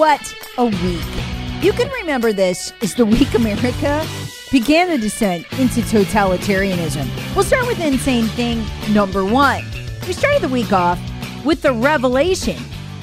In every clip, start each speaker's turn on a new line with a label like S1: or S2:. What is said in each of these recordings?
S1: What a week. You can remember this as the week America began the descent into totalitarianism. We'll start with insane thing number one. We started the week off with the revelation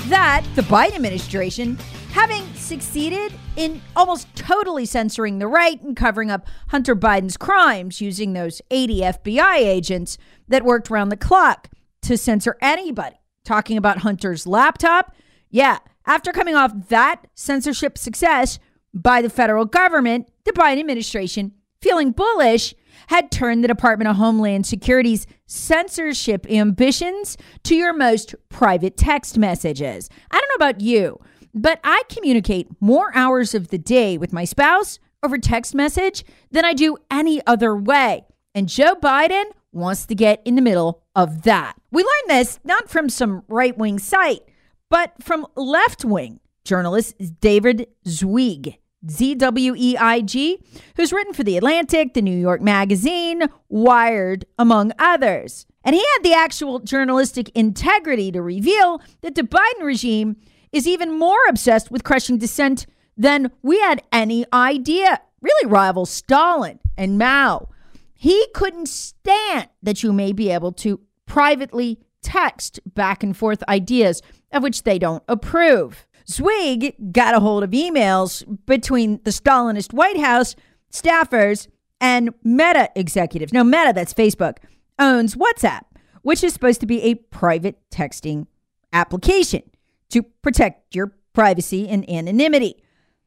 S1: that the Biden administration, having succeeded in almost totally censoring the right and covering up Hunter Biden's crimes using those 80 FBI agents that worked around the clock to censor anybody talking about Hunter's laptop. Yeah, after coming off that censorship success by the federal government, the Biden administration, feeling bullish, had turned the Department of Homeland Security's censorship ambitions to your most private text messages. I don't know about you, but I communicate more hours of the day with my spouse over text message than I do any other way. And Joe Biden wants to get in the middle of that. We learned this not from some right wing site, but from left wing journalist David Zweig. Z W E I G, who's written for The Atlantic, The New York Magazine, Wired, among others. And he had the actual journalistic integrity to reveal that the Biden regime is even more obsessed with crushing dissent than we had any idea. Really rivals Stalin and Mao. He couldn't stand that you may be able to privately text back and forth ideas of which they don't approve. Zweig got a hold of emails between the Stalinist White House staffers and Meta executives. Now, Meta, that's Facebook, owns WhatsApp, which is supposed to be a private texting application to protect your privacy and anonymity.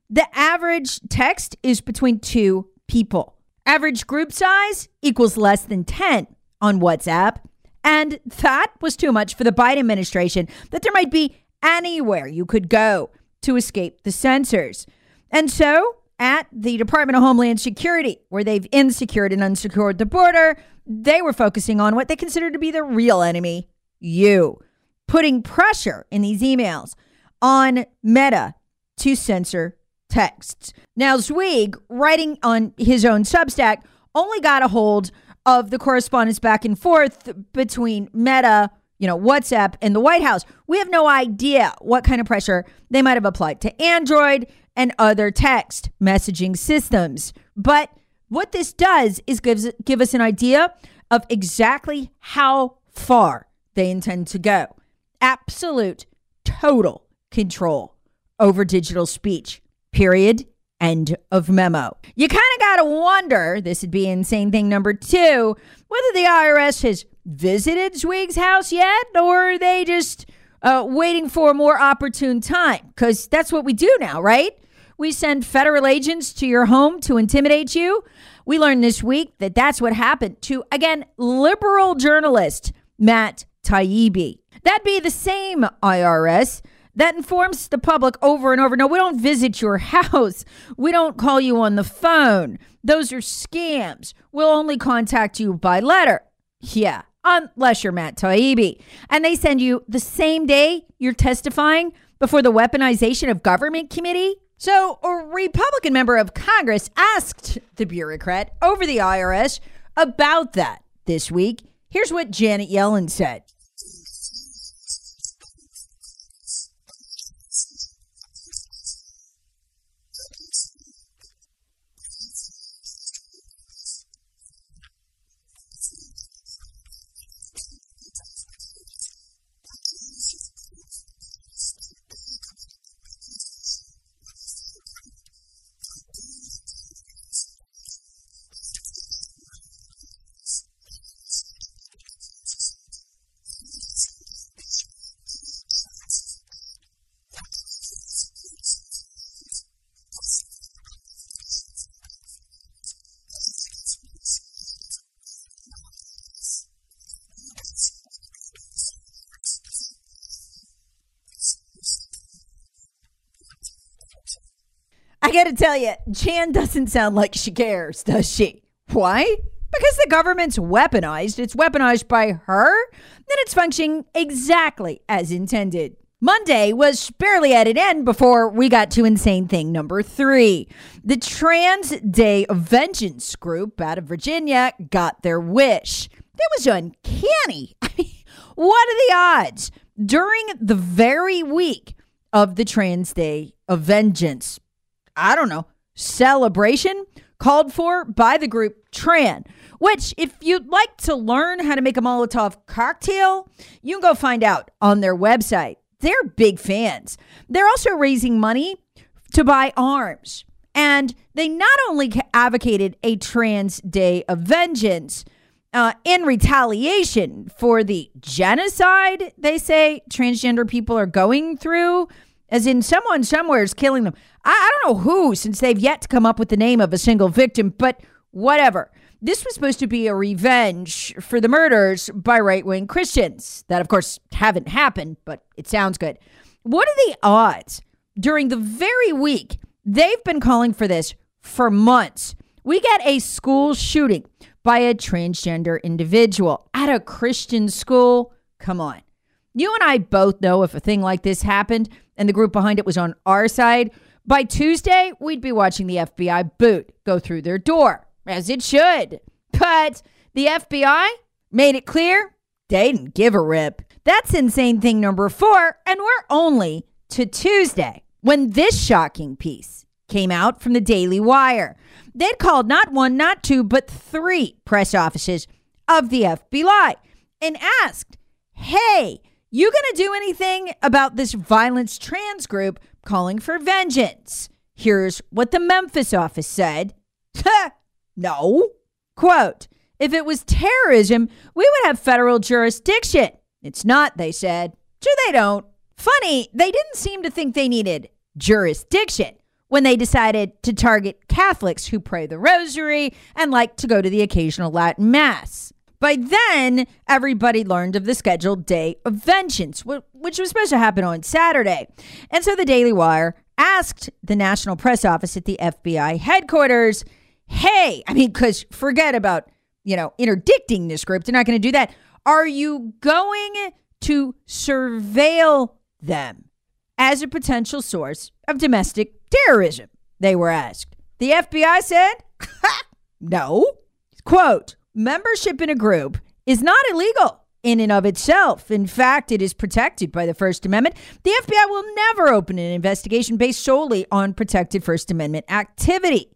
S1: The average text is between two people. Average group size equals less than 10 on WhatsApp. And that was too much for the Biden administration, that there might be anywhere you could go to escape the censors. And so, at the Department of Homeland Security, where they've insecured and unsecured the border, they were focusing on what they considered to be the real enemy you, putting pressure in these emails on Meta to censor texts. Now, Zweig, writing on his own Substack, only got a hold of the correspondence back and forth between Meta, you know, WhatsApp and the White House. We have no idea what kind of pressure they might have applied to Android and other text messaging systems. But what this does is gives give us an idea of exactly how far they intend to go. Absolute total control over digital speech. Period. End of memo. You kind of got to wonder this would be insane thing number two whether the IRS has visited Zweig's house yet or are they just uh, waiting for a more opportune time? Because that's what we do now, right? We send federal agents to your home to intimidate you. We learned this week that that's what happened to, again, liberal journalist Matt Taibbi. That'd be the same IRS that informs the public over and over no, we don't visit your house. We don't call you on the phone. Those are scams. We'll only contact you by letter. Yeah, unless you're Matt Taibbi. And they send you the same day you're testifying before the Weaponization of Government Committee. So, a Republican member of Congress asked the bureaucrat over the IRS about that this week. Here's what Janet Yellen said. I got to tell you, Jan doesn't sound like she cares, does she? Why? Because the government's weaponized. It's weaponized by her, then it's functioning exactly as intended. Monday was barely at an end before we got to insane thing number three. The Trans Day Vengeance group out of Virginia got their wish. That was uncanny. What are the odds? During the very week of the Trans Day of Vengeance, I don't know, celebration called for by the group Tran, which, if you'd like to learn how to make a Molotov cocktail, you can go find out on their website. They're big fans. They're also raising money to buy arms. And they not only advocated a Trans Day of Vengeance uh, in retaliation for the genocide they say transgender people are going through, as in someone somewhere is killing them. I, I don't know who, since they've yet to come up with the name of a single victim, but whatever. This was supposed to be a revenge for the murders by right wing Christians that, of course, haven't happened, but it sounds good. What are the odds during the very week they've been calling for this for months? We get a school shooting by a transgender individual at a Christian school. Come on. You and I both know if a thing like this happened and the group behind it was on our side, by Tuesday, we'd be watching the FBI boot go through their door as it should. But the FBI made it clear they didn't give a rip. That's insane thing number four, and we're only to Tuesday when this shocking piece came out from the Daily Wire. They'd called not one, not two, but three press offices of the FBI and asked, Hey, you going to do anything about this violence trans group calling for vengeance? Here's what the Memphis office said no. Quote, if it was terrorism, we would have federal jurisdiction. It's not, they said. Sure, they don't. Funny, they didn't seem to think they needed jurisdiction when they decided to target Catholics who pray the rosary and like to go to the occasional Latin Mass. By then, everybody learned of the scheduled day of vengeance, which was supposed to happen on Saturday. And so the Daily Wire asked the National Press Office at the FBI headquarters hey, I mean, because forget about, you know, interdicting this group. They're not going to do that. Are you going to surveil them as a potential source of domestic terrorism? They were asked. The FBI said, no. Quote, membership in a group is not illegal in and of itself. In fact, it is protected by the First Amendment. The FBI will never open an investigation based solely on protected First Amendment activity.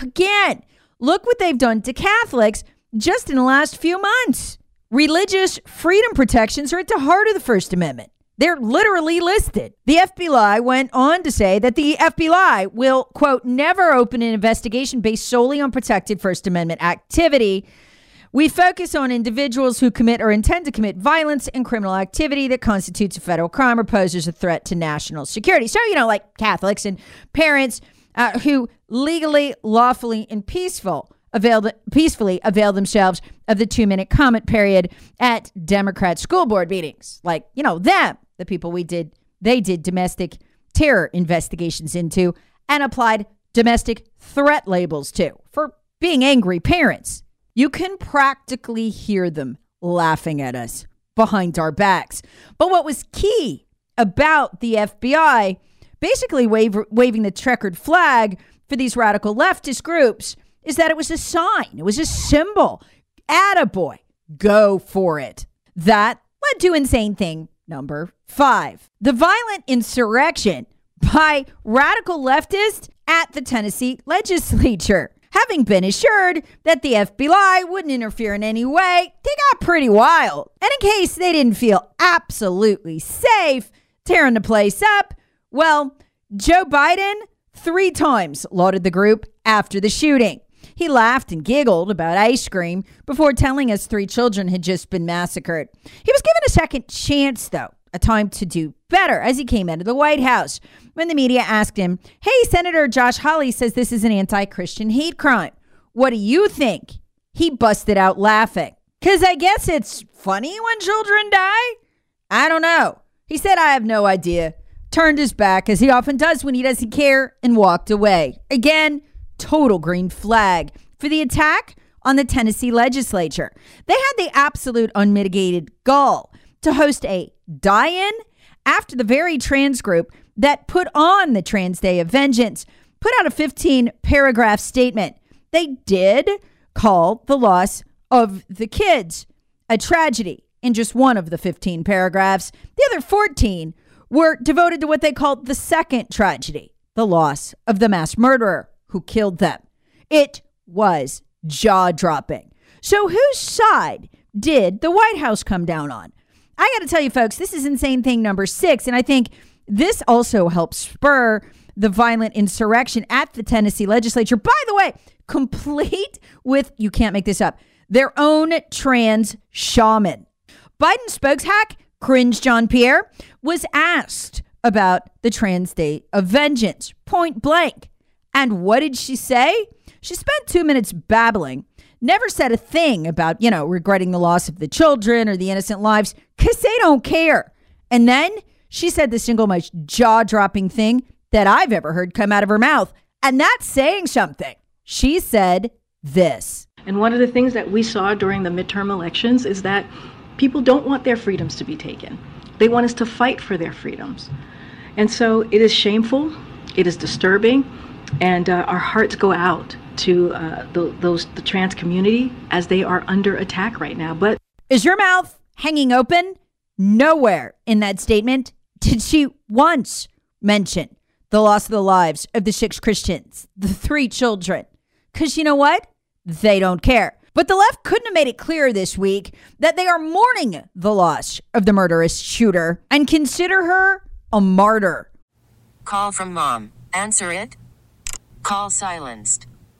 S1: Again, look what they've done to Catholics just in the last few months. Religious freedom protections are at the heart of the First Amendment. They're literally listed. The FBI went on to say that the FBI will, quote, never open an investigation based solely on protected First Amendment activity. We focus on individuals who commit or intend to commit violence and criminal activity that constitutes a federal crime or poses a threat to national security. So, you know, like Catholics and parents uh, who legally, lawfully, and peaceful availed, peacefully avail themselves of the two minute comment period at Democrat school board meetings. Like, you know, them, the people we did, they did domestic terror investigations into and applied domestic threat labels to for being angry parents. You can practically hear them laughing at us behind our backs. But what was key about the FBI basically wave, waving the checkered flag for these radical leftist groups is that it was a sign, it was a symbol. Attaboy. go for it. That led to insane thing number five the violent insurrection by radical leftists at the Tennessee legislature. Having been assured that the FBI wouldn't interfere in any way, they got pretty wild. And in case they didn't feel absolutely safe tearing the place up, well, Joe Biden three times lauded the group after the shooting. He laughed and giggled about ice cream before telling us three children had just been massacred. He was given a second chance, though, a time to do better as he came into the White House when the media asked him, Hey, Senator Josh Hawley says this is an anti Christian hate crime. What do you think? He busted out laughing. Because I guess it's funny when children die? I don't know. He said, I have no idea. Turned his back, as he often does when he doesn't care, and walked away. Again, total green flag for the attack on the Tennessee legislature. They had the absolute unmitigated gall to host a die in after the very trans group that put on the Trans Day of Vengeance put out a 15 paragraph statement. They did call the loss of the kids a tragedy in just one of the 15 paragraphs. The other 14 were devoted to what they called the second tragedy the loss of the mass murderer who killed them. It was jaw dropping. So, whose side did the White House come down on? I got to tell you, folks, this is insane thing number six. And I think this also helps spur the violent insurrection at the Tennessee legislature. By the way, complete with, you can't make this up, their own trans shaman. Biden spokeshack, Cringe Jean-Pierre, was asked about the Trans Day of Vengeance, point blank. And what did she say? She spent two minutes babbling never said a thing about, you know, regretting the loss of the children or the innocent lives because they don't care. And then she said the single most jaw dropping thing that I've ever heard come out of her mouth. And that's saying something. She said this.
S2: And one of the things that we saw during the midterm elections is that people don't want their freedoms to be taken. They want us to fight for their freedoms. And so it is shameful, it is disturbing, and uh, our hearts go out to uh, the, those the trans community as they are under attack right now. But
S1: is your mouth hanging open? Nowhere in that statement did she once mention the loss of the lives of the six Christians, the three children. Because you know what? They don't care. But the left couldn't have made it clearer this week that they are mourning the loss of the murderous shooter and consider her a martyr.
S3: Call from mom. Answer it. Call silenced.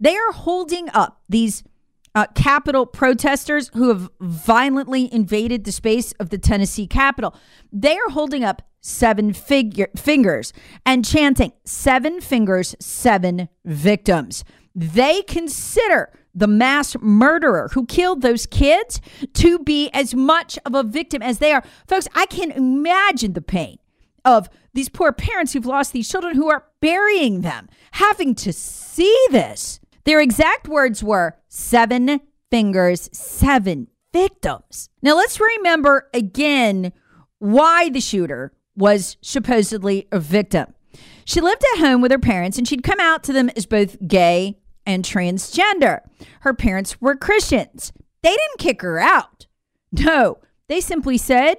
S1: They are holding up these uh, Capitol protesters who have violently invaded the space of the Tennessee Capitol. They are holding up seven figure, fingers and chanting, Seven fingers, seven victims. They consider the mass murderer who killed those kids to be as much of a victim as they are. Folks, I can imagine the pain of these poor parents who've lost these children who are burying them, having to see this. Their exact words were seven fingers, seven victims. Now let's remember again why the shooter was supposedly a victim. She lived at home with her parents and she'd come out to them as both gay and transgender. Her parents were Christians. They didn't kick her out. No, they simply said,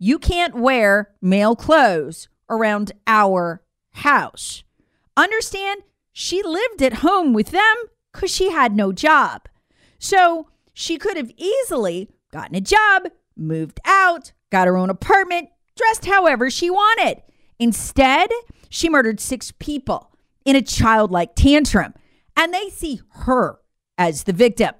S1: You can't wear male clothes around our house. Understand? She lived at home with them because she had no job. So she could have easily gotten a job, moved out, got her own apartment, dressed however she wanted. Instead, she murdered six people in a childlike tantrum, and they see her as the victim.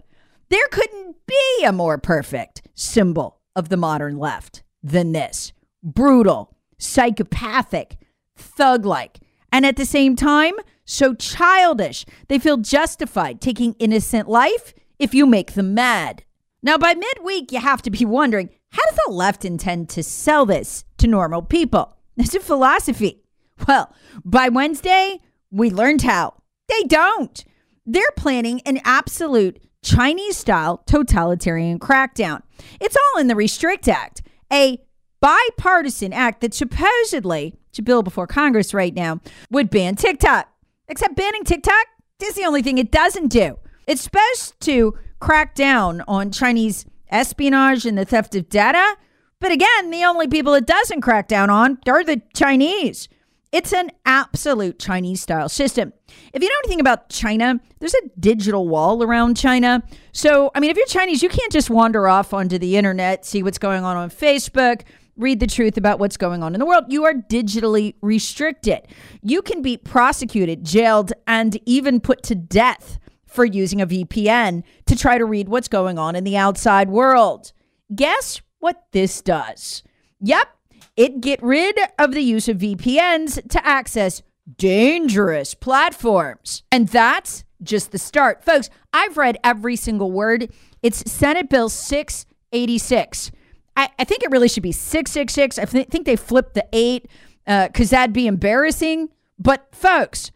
S1: There couldn't be a more perfect symbol of the modern left than this brutal, psychopathic, thug like, and at the same time, so childish. They feel justified taking innocent life if you make them mad. Now, by midweek, you have to be wondering how does the left intend to sell this to normal people? It's a philosophy. Well, by Wednesday, we learned how. They don't. They're planning an absolute Chinese style totalitarian crackdown. It's all in the Restrict Act, a bipartisan act that supposedly, to bill before Congress right now, would ban TikTok. Except banning TikTok is the only thing it doesn't do. It's supposed to crack down on Chinese espionage and the theft of data. But again, the only people it doesn't crack down on are the Chinese. It's an absolute Chinese style system. If you know anything about China, there's a digital wall around China. So, I mean, if you're Chinese, you can't just wander off onto the internet, see what's going on on Facebook, read the truth about what's going on in the world. You are digitally restricted. You can be prosecuted, jailed, and even put to death for using a VPN to try to read what's going on in the outside world. Guess what this does? Yep, it get rid of the use of VPNs to access dangerous platforms. And that's just the start. Folks, I've read every single word. It's Senate Bill 686. I, I think it really should be 666. I th- think they flipped the eight because uh, that'd be embarrassing. But, folks,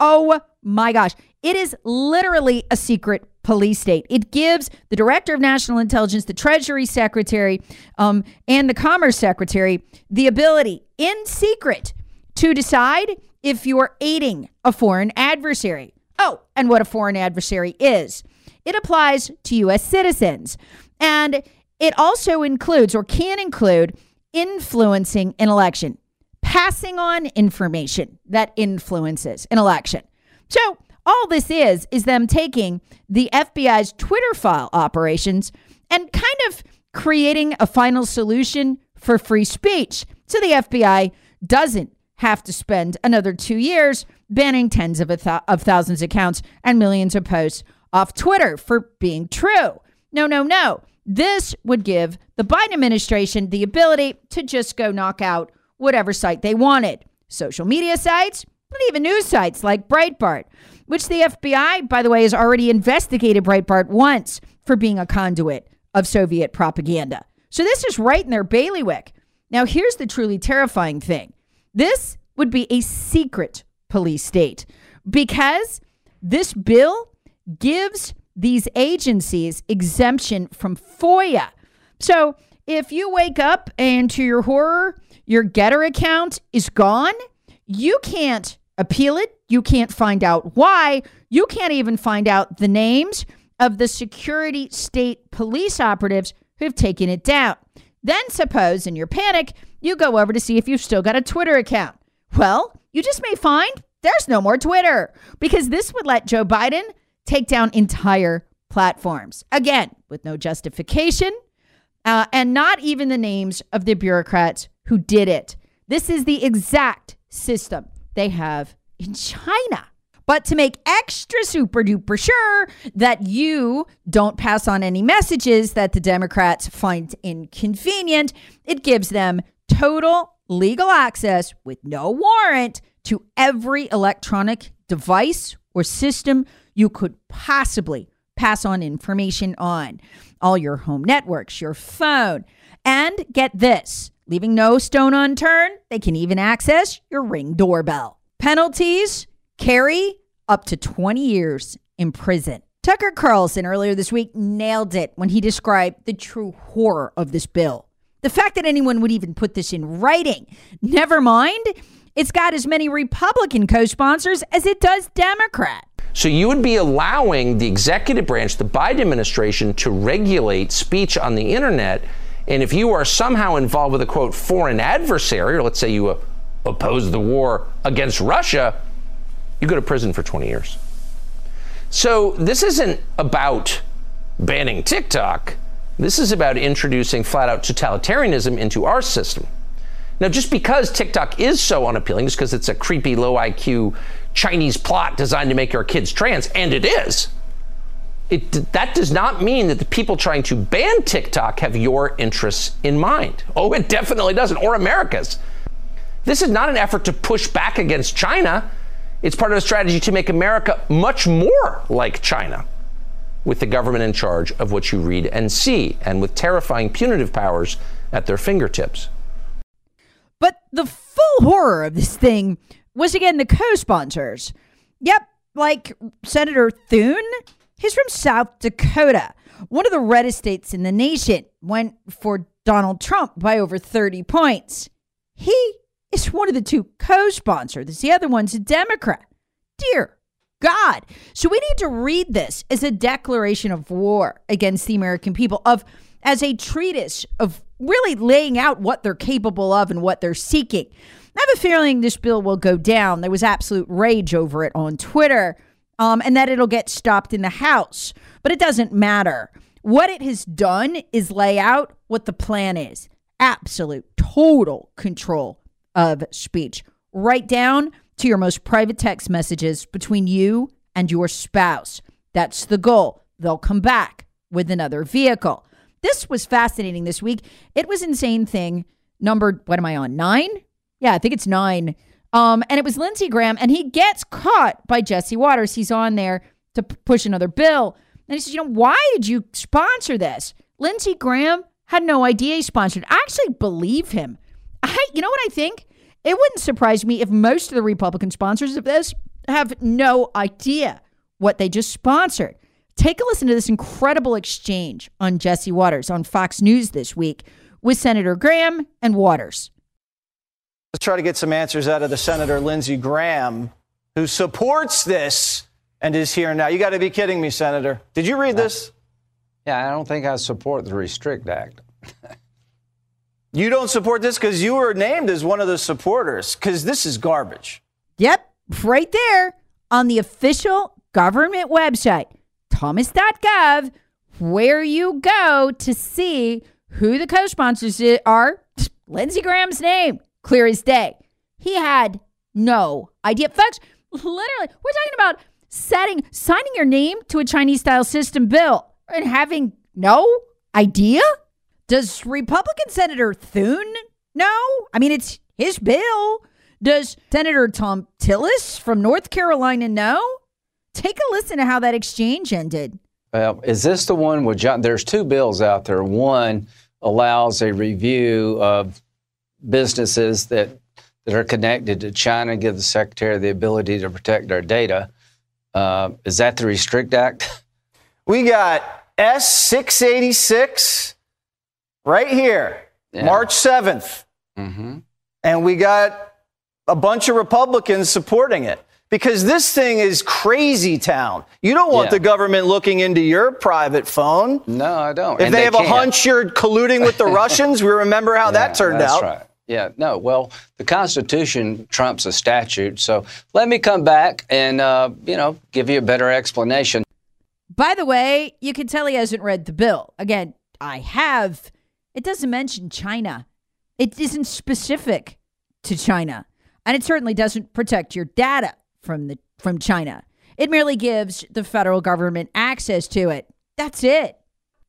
S1: oh my gosh, it is literally a secret police state. It gives the director of national intelligence, the treasury secretary, um, and the commerce secretary the ability in secret to decide if you're aiding a foreign adversary. Oh, and what a foreign adversary is. It applies to U.S. citizens. And it also includes or can include influencing an election, passing on information that influences an election. So, all this is, is them taking the FBI's Twitter file operations and kind of creating a final solution for free speech. So the FBI doesn't have to spend another two years banning tens of, th- of thousands of accounts and millions of posts off Twitter for being true. No, no, no. This would give the Biden administration the ability to just go knock out whatever site they wanted social media sites, and even news sites like Breitbart which the FBI, by the way, has already investigated Breitbart once for being a conduit of Soviet propaganda. So this is right in their bailiwick. Now, here's the truly terrifying thing this would be a secret police state because this bill gives these agencies exemption from FOIA. So if you wake up and to your horror, your Gettr account is gone, you can't appeal it. You can't find out why. You can't even find out the names of the security state police operatives who've taken it down. Then, suppose in your panic, you go over to see if you've still got a Twitter account. Well, you just may find there's no more Twitter because this would let Joe Biden take down entire platforms. Again, with no justification uh, and not even the names of the bureaucrats who did it. This is the exact system they have in China. But to make extra super duper sure that you don't pass on any messages that the Democrats find inconvenient, it gives them total legal access with no warrant to every electronic device or system you could possibly pass on information on. All your home networks, your phone. And get this leaving no stone unturned, they can even access your ring doorbell. Penalties carry up to 20 years in prison. Tucker Carlson earlier this week nailed it when he described the true horror of this bill. The fact that anyone would even put this in writing, never mind, it's got as many Republican co sponsors as it does Democrat.
S4: So you would be allowing the executive branch, the Biden administration, to regulate speech on the internet. And if you are somehow involved with a quote foreign adversary, or let's say you uh, oppose the war against Russia, you go to prison for 20 years. So this isn't about banning TikTok. This is about introducing flat out totalitarianism into our system. Now, just because TikTok is so unappealing, just because it's a creepy, low IQ Chinese plot designed to make our kids trans, and it is, it, that does not mean that the people trying to ban TikTok have your interests in mind. Oh, it definitely doesn't, or America's. This is not an effort to push back against China. It's part of a strategy to make America much more like China. with the government in charge of what you read and see, and with terrifying punitive powers at their fingertips.
S1: But the full horror of this thing was again the co sponsors. Yep, like Senator Thune, he's from South Dakota, one of the reddest states in the nation, went for Donald Trump by over 30 points. He is one of the two co sponsors, the other one's a Democrat. Dear God. So we need to read this as a declaration of war against the American people, of as a treatise of really laying out what they're capable of and what they're seeking. I have a feeling this bill will go down. There was absolute rage over it on Twitter, um, and that it'll get stopped in the House. But it doesn't matter. What it has done is lay out what the plan is absolute, total control of speech, right down to your most private text messages between you and your spouse. That's the goal. They'll come back with another vehicle. This was fascinating this week. It was insane thing numbered, what am I on? Nine? Yeah, I think it's nine. Um, and it was Lindsey Graham, and he gets caught by Jesse Watters. He's on there to p- push another bill. And he says, You know, why did you sponsor this? Lindsey Graham had no idea he sponsored. I actually believe him. I, you know what I think? It wouldn't surprise me if most of the Republican sponsors of this have no idea what they just sponsored. Take a listen to this incredible exchange on Jesse Watters on Fox News this week with Senator Graham and Watters.
S5: Let's try to get some answers out of the Senator Lindsey Graham, who supports this and is here now. You got to be kidding me, Senator. Did you read uh, this?
S6: Yeah, I don't think I support the Restrict Act.
S5: You don't support this because you were named as one of the supporters because this is garbage.
S1: Yep, right there on the official government website, thomas.gov, where you go to see who the co sponsors are. Lindsey Graham's name, clear as day. He had no idea. Folks, literally, we're talking about setting, signing your name to a Chinese style system bill and having no idea? Does Republican Senator Thune know? I mean, it's his bill. Does Senator Thom Tillis from North Carolina know? Take a listen to how that exchange ended.
S6: Well, is this the one with John? There's two bills out there. One allows a review of businesses that that are connected to China, give the secretary the ability to protect our data. Uh, is that the Restrict Act?
S5: We got S six eighty six right here, yeah. March 7th. Mm-hmm. And we got a bunch of Republicans supporting it because this thing is crazy town. You don't want yeah. the government looking into your private phone.
S6: No, I don't.
S5: If they, they, have can't. a hunch you're colluding with the Russians, we remember how yeah, that turned out. that's.
S6: Right. Yeah, no. Well, the Constitution trumps a statute. So let me come back and, uh, you know, give you a better explanation.
S1: By the way, you can tell he hasn't read the bill. Again, I have it doesn't mention China. It isn't specific to China. And it certainly doesn't protect your data from the from China. It merely gives the federal government access to it. That's it.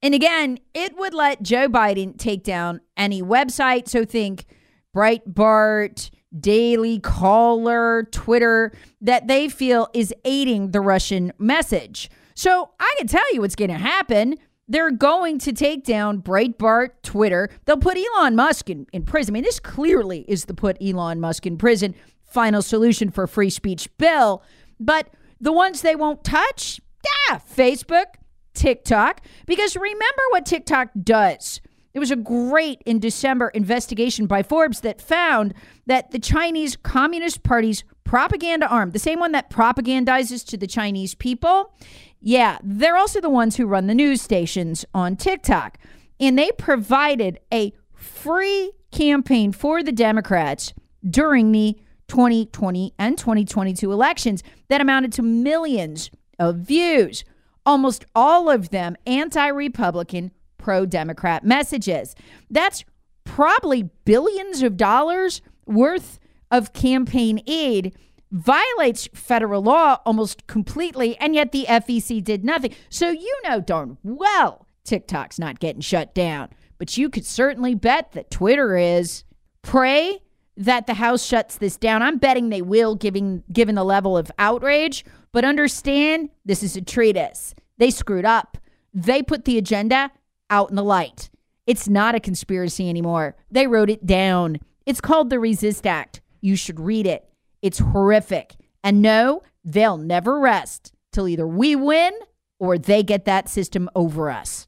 S1: And again, it would let Joe Biden take down any website. So think Breitbart, Daily Caller, Twitter, that they feel is aiding the Russian message. So I can tell you what's going to happen. They're going to take down Breitbart, Twitter. They'll put Elon Musk in, in prison. I mean, this clearly is the put Elon Musk in prison final solution for free speech bill. But the ones they won't touch, yeah, Facebook, TikTok. Because remember what TikTok does. It was a great in December investigation by Forbes that found that the Chinese Communist Party's propaganda arm, the same one that propagandizes to the Chinese people, yeah, they're also the ones who run the news stations on TikTok. And they provided a free campaign for the Democrats during the 2020 and 2022 elections that amounted to millions of views. Almost all of them anti Republican, pro Democrat messages. That's probably billions of dollars worth of campaign aid violates federal law almost completely, and yet the FEC did nothing. So you know darn well TikTok's not getting shut down. But you could certainly bet that Twitter is. Pray that the House shuts this down. I'm betting they will, given given the level of outrage. But understand, this is a treatise. They screwed up. They put the agenda out in the light. It's not a conspiracy anymore. They wrote it down. It's called the Resist Act. You should read it. It's horrific. And no, they'll never rest till either we win or they get that system over us.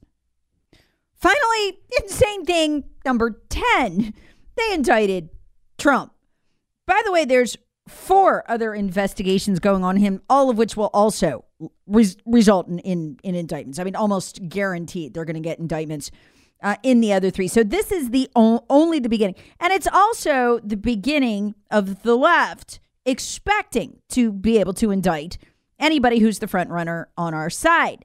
S1: Finally, insane thing number 10. They indicted Trump. By the way, there's four other investigations going on him, all of which will also res- result in, in, in indictments. I mean, almost guaranteed they're going to get indictments uh, in the other three. So this is the o- only the beginning, and it's also the beginning of the left expecting to be able to indict anybody who's the front runner on our side.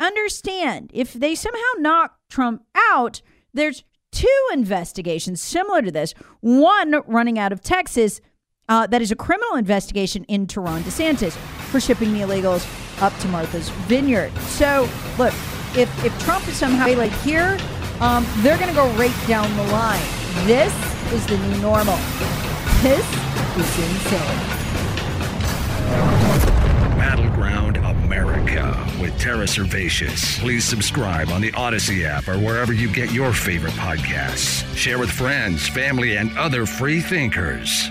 S1: Understand if they somehow knock Trump out, there's two investigations similar to this. One running out of Texas uh, that is a criminal investigation into Ron DeSantis for shipping the illegals up to Martha's Vineyard. So, look, if, if Trump is somehow like here, um, they're going to go right down the line. This is the new normal. This is insane.
S7: Battleground America with Tara Servatius. Please subscribe on the Odyssey app or wherever you get your favorite podcasts. Share with friends, family, and other free thinkers.